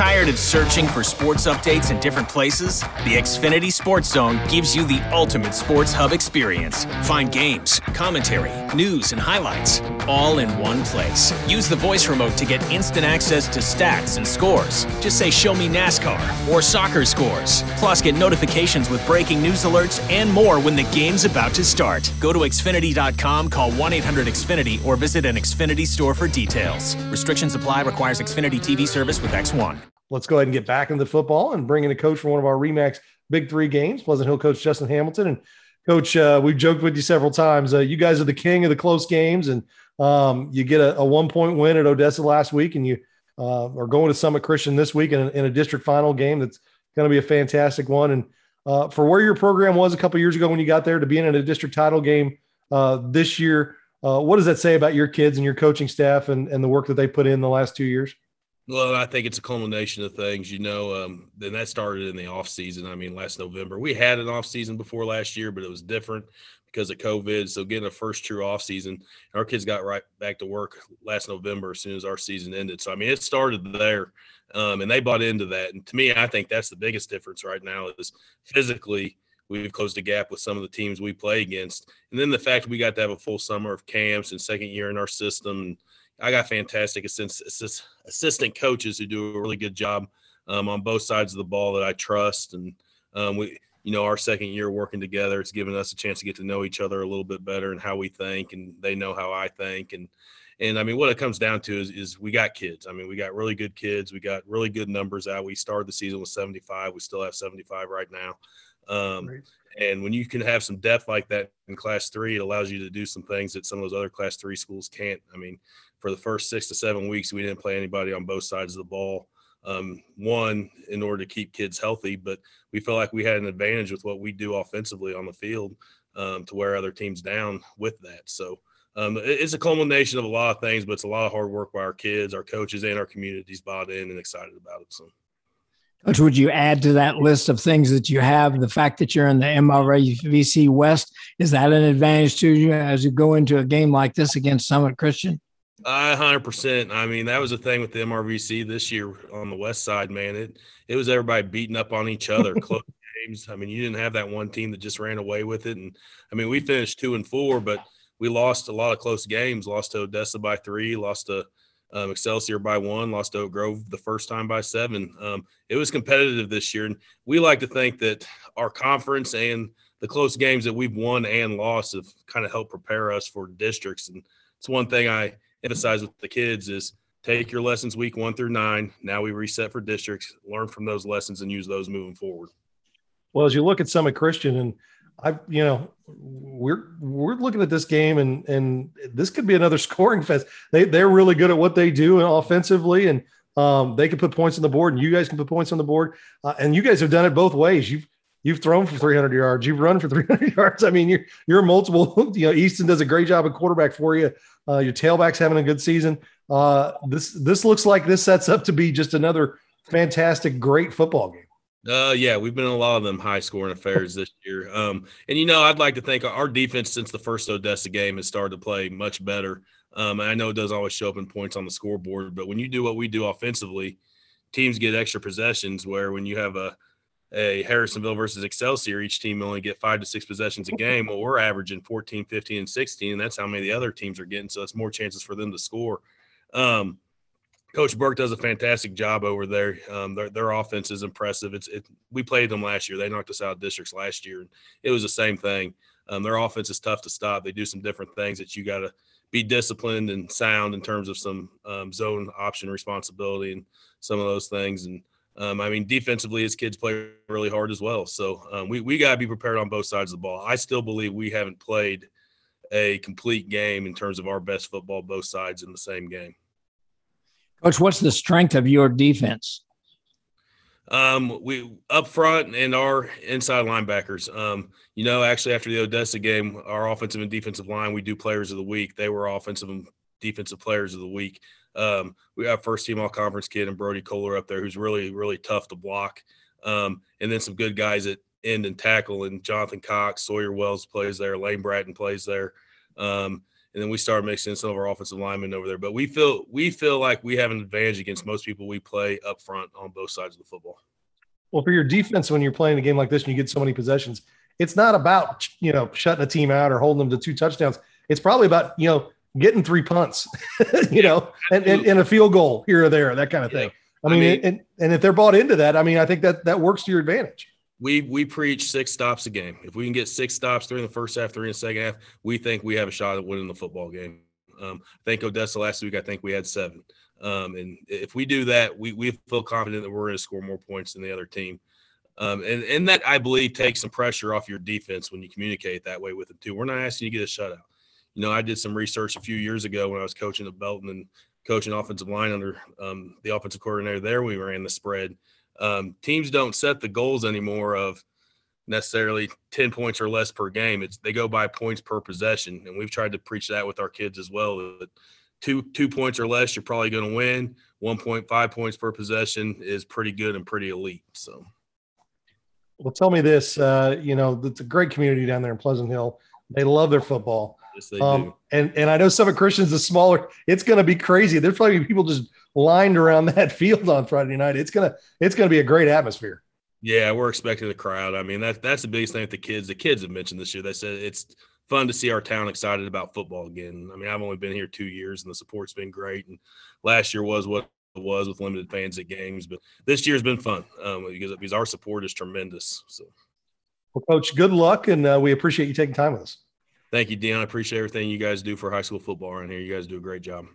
Tired of searching for sports updates in different places? The Xfinity Sports Zone gives you the ultimate sports hub experience. Find games, commentary, news, and highlights all in one place. Use the voice remote to get instant access to stats and scores. Just say, Show me NASCAR or soccer scores. Plus, get notifications with breaking news alerts and more when the game's about to start. Go to Xfinity.com, call 1 800 Xfinity, or visit an Xfinity store for details. Restrictions apply, requires Xfinity TV service with X1. Let's go ahead and get back into the football and bring in a coach for one of our Remax Big Three games. Pleasant Hill coach Justin Hamilton and Coach, uh, we've joked with you several times. Uh, you guys are the king of the close games, and um, you get a, a, one point win at Odessa last week, and you uh, are going to Summit Christian this week in a, in a district final game that's going to be a fantastic one. And uh, for where your program was a couple years ago when you got there to being in a district title game uh, this year, uh, what does that say about your kids and your coaching staff and, and the work that they put in the last two years? Well, I think it's a culmination of things, you know. Um, then that started in the off season. I mean, last November we had an off season before last year, but it was different because of COVID. So getting a first true off season, our kids got right back to work last November as soon as our season ended. So I mean, it started there, um, and they bought into that. And to me, I think that's the biggest difference right now is physically we've closed the gap with some of the teams we play against, and then the fact we got to have a full summer of camps and second year in our system. I got fantastic assist, assist, assistant coaches who do a really good job um, on both sides of the ball that I trust. And um, we, you know, our second year working together, it's given us a chance to get to know each other a little bit better and how we think, and they know how I think. And and I mean, what it comes down to is, is we got kids. I mean, we got really good kids. We got really good numbers out. We started the season with 75. We still have 75 right now. Um, and when you can have some depth like that in class three, it allows you to do some things that some of those other class three schools can't. I mean, for the first six to seven weeks, we didn't play anybody on both sides of the ball. Um, one, in order to keep kids healthy, but we felt like we had an advantage with what we do offensively on the field um, to wear other teams down with that. So um, it's a culmination of a lot of things, but it's a lot of hard work by our kids, our coaches, and our communities bought in and excited about it. So. Coach, would you add to that list of things that you have the fact that you're in the MRVC West? Is that an advantage to you as you go into a game like this against Summit Christian? I hundred percent. I mean, that was the thing with the MRVC this year on the west side, man. It it was everybody beating up on each other, close games. I mean, you didn't have that one team that just ran away with it. And I mean, we finished two and four, but we lost a lot of close games. Lost to Odessa by three, lost to um, Excelsior by one, lost Oak Grove the first time by seven. Um, it was competitive this year, and we like to think that our conference and the close games that we've won and lost have kind of helped prepare us for districts. And it's one thing I emphasize with the kids is take your lessons week one through nine. Now we reset for districts, learn from those lessons and use those moving forward. Well, as you look at Summit Christian and I, you know, we're we're looking at this game and and this could be another scoring fest. They they're really good at what they do and offensively, and um, they can put points on the board, and you guys can put points on the board. Uh, and you guys have done it both ways. You've you've thrown for 300 yards, you've run for 300 yards. I mean, you're you're multiple. You know, Easton does a great job at quarterback for you. Uh, your tailback's having a good season. Uh, this this looks like this sets up to be just another fantastic, great football game. Uh, yeah, we've been in a lot of them high scoring affairs this year. Um, and you know, I'd like to think our defense since the first Odessa game has started to play much better. Um, I know it doesn't always show up in points on the scoreboard, but when you do what we do offensively, teams get extra possessions. Where when you have a a Harrisonville versus Excelsior, each team only get five to six possessions a game. Well, we're averaging 14, 15, and 16, and that's how many the other teams are getting. So it's more chances for them to score. Um, Coach Burke does a fantastic job over there. Um, their, their offense is impressive. It's it, we played them last year. They knocked us out of districts last year, and it was the same thing. Um, their offense is tough to stop. They do some different things that you got to be disciplined and sound in terms of some um, zone option responsibility and some of those things. And um, I mean, defensively, his kids play really hard as well. So um, we we got to be prepared on both sides of the ball. I still believe we haven't played a complete game in terms of our best football both sides in the same game. Coach, what's the strength of your defense? Um, we up front and our inside linebackers. Um, you know, actually after the Odessa game, our offensive and defensive line, we do players of the week. They were offensive and defensive players of the week. Um, we have first team all conference kid and Brody Kohler up there, who's really, really tough to block. Um, and then some good guys at end and tackle, and Jonathan Cox, Sawyer Wells plays there, Lane Bratton plays there. Um, and then we started mixing some of our offensive linemen over there. But we feel we feel like we have an advantage against most people we play up front on both sides of the football. Well, for your defense, when you're playing a game like this and you get so many possessions, it's not about you know shutting a team out or holding them to two touchdowns. It's probably about you know getting three punts, you know, and, and, and, a field goal here or there, that kind of thing. I mean, I mean and, and if they're bought into that, I mean, I think that that works to your advantage we we preach six stops a game. If we can get six stops, three in the first half, three in the second half, we think we have a shot at winning the football game. Um, I think Odessa last week, I think we had seven. Um, and if we do that, we, we feel confident that we're going to score more points than the other team. Um, and, and that I believe takes some pressure off your defense when you communicate that way with them too. We're not asking you to get a shutout. You know, I did some research a few years ago when I was coaching at Belton and coaching offensive line under um, the offensive coordinator there. We ran the spread um, teams don't set the goals anymore of necessarily 10 points or less per game. It's they go by points per possession. And we've tried to preach that with our kids as well. That two two points or less, you're probably going to win. 1.5 points per possession is pretty good and pretty elite. So well, tell me this. Uh, you know, it's a great community down there in Pleasant Hill. They love their football. Yes, they um, do. And and I know Summit Christians is smaller. It's going to be crazy. There's probably people just lined around that field on Friday night. It's gonna it's gonna be a great atmosphere. Yeah, we're expecting the crowd. I mean, that that's the biggest thing with the kids. The kids have mentioned this year. They said it's fun to see our town excited about football again. I mean, I've only been here two years, and the support's been great. And last year was what it was with limited fans at games, but this year's been fun um, because because our support is tremendous. So, well, Coach, good luck, and uh, we appreciate you taking time with us. Thank you, Dion. I appreciate everything you guys do for high school football around here. You guys do a great job.